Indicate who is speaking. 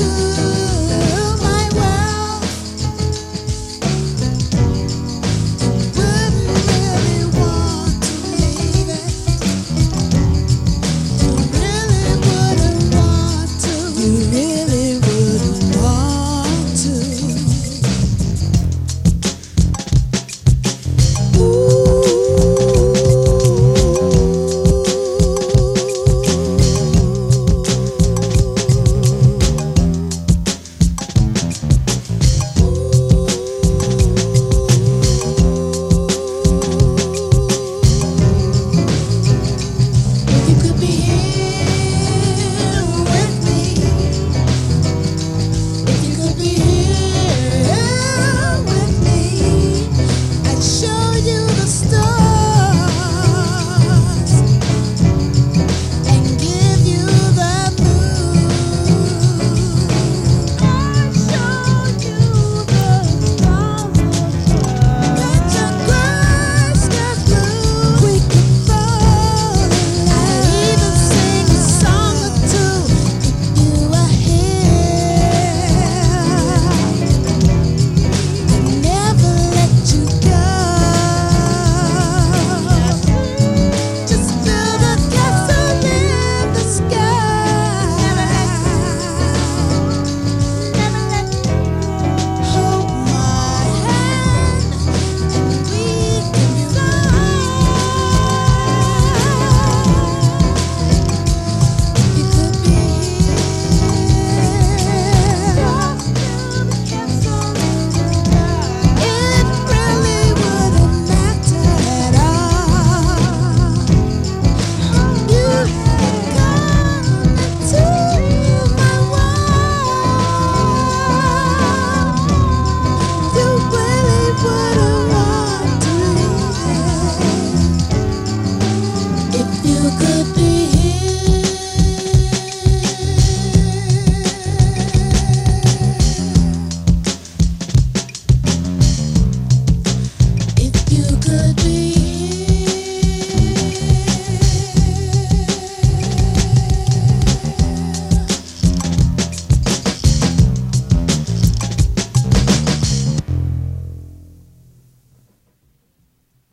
Speaker 1: to